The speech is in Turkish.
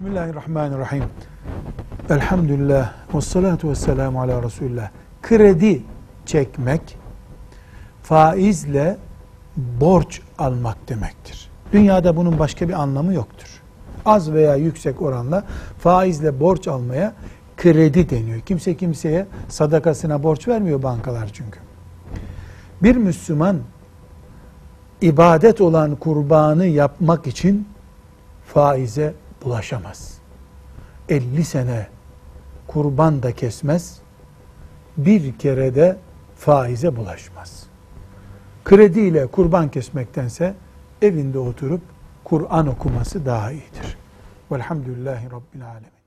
Bismillahirrahmanirrahim. Elhamdülillah. Ve salatu ve selamu ala Resulullah. Kredi çekmek, faizle borç almak demektir. Dünyada bunun başka bir anlamı yoktur. Az veya yüksek oranla faizle borç almaya kredi deniyor. Kimse kimseye sadakasına borç vermiyor bankalar çünkü. Bir Müslüman ibadet olan kurbanı yapmak için faize bulaşamaz. 50 sene kurban da kesmez, bir kere de faize bulaşmaz. Krediyle kurban kesmektense evinde oturup Kur'an okuması daha iyidir. Velhamdülillahi Rabbil Alemin.